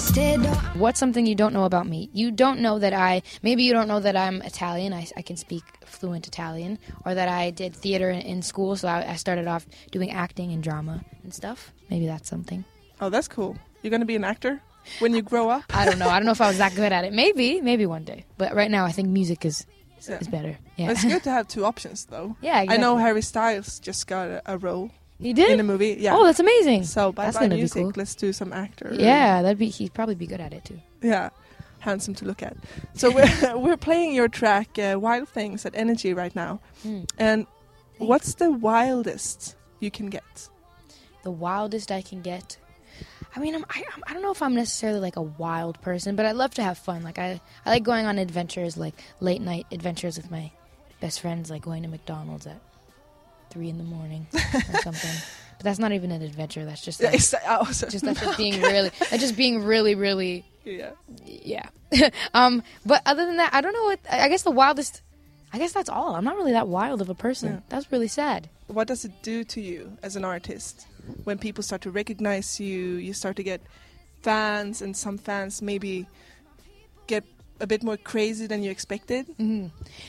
What's something you don't know about me? You don't know that I, maybe you don't know that I'm Italian, I, I can speak fluent Italian, or that I did theater in, in school, so I, I started off doing acting and drama and stuff. Maybe that's something. Oh, that's cool. You're gonna be an actor when you grow up. I don't know. I don't know if I was that good at it. Maybe, maybe one day. But right now, I think music is Yeah. is better. Yeah, It's good to have two options, though. yeah. I know. Harry Styles just got a, a role he did. in a movie. Yeah. Oh, that's amazing. so bye that's bye music. cool. Let's do some actor. Yeah, that'd be. He'd probably be good at it too. Yeah. Handsome to look at. So we're we're playing your track uh, "Wild Things" at Energy right now. Hmm. And what's the wildest you can get? the wildest I can get. I mean, I'm, I, I'm- I don't know if I'm necessarily like a wild person, but I love to have fun. Like I, I like going on adventures, like late night adventures with my best friends, like going to McDonald's at three in the morning or something. But that's not even an adventure. That's just like, oh, just that's just being really, that's just being really, really, yeah. yeah. um, but other than that, I don't know what. I guess the wildest. I guess that's all. I'm not really that wild of a person. Yeah. That's really sad. What does it do to you as an artist when people start to recognize you? You start to get fans, and some fans maybe a bit more crazy than you expected. hmm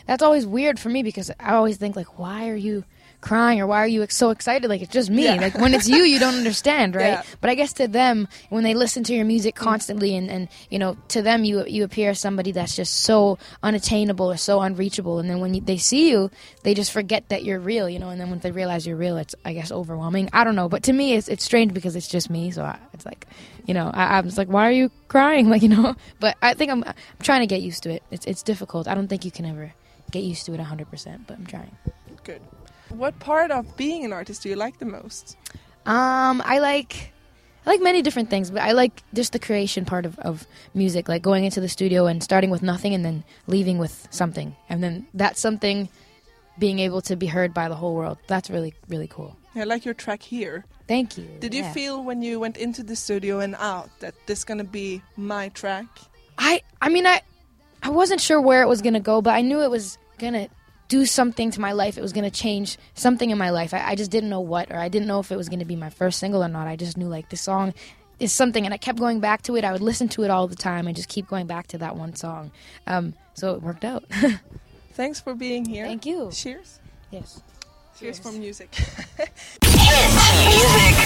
That's always weird for me because I always think like, why are you crying or why are you so excited? Like it's just me. Yeah. Like when it's you, you don't understand, right? Yeah. But I guess to them, when they listen to your music constantly, and, and you know, to them, you you appear as somebody that's just so unattainable or so unreachable. And then when you, they see you, they just forget that you're real, you know. And then when they realize you're real, it's I guess overwhelming. I don't know, but to me, it's it's strange because it's just me. So I, like, you know, I, I'm just like, why are you crying? Like you know. But I think I'm I'm trying to get used to it. It's it's difficult. I don't think you can ever get used to it 100%, but I'm trying. Good. What part of being an artist do you like the most? Um, I like I like many different things, but I like just the creation part of, of music, like going into the studio and starting with nothing and then leaving with something. And then that something being able to be heard by the whole world. That's really, really cool. I like your track here. Thank you. Did you Yeah. feel when you went into the studio and out that this gonna be my track? I I mean I I wasn't sure where it was gonna go, but I knew it was gonna do something to my life. It was gonna change something in my life. I, I just didn't know what, or I didn't know if it was gonna be my first single or not. I just knew like the song is something, and I kept going back to it. I would listen to it all the time and just keep going back to that one song. Um, so it worked out. Thanks for being here. Thank you. Cheers. Yes. Cheers for music.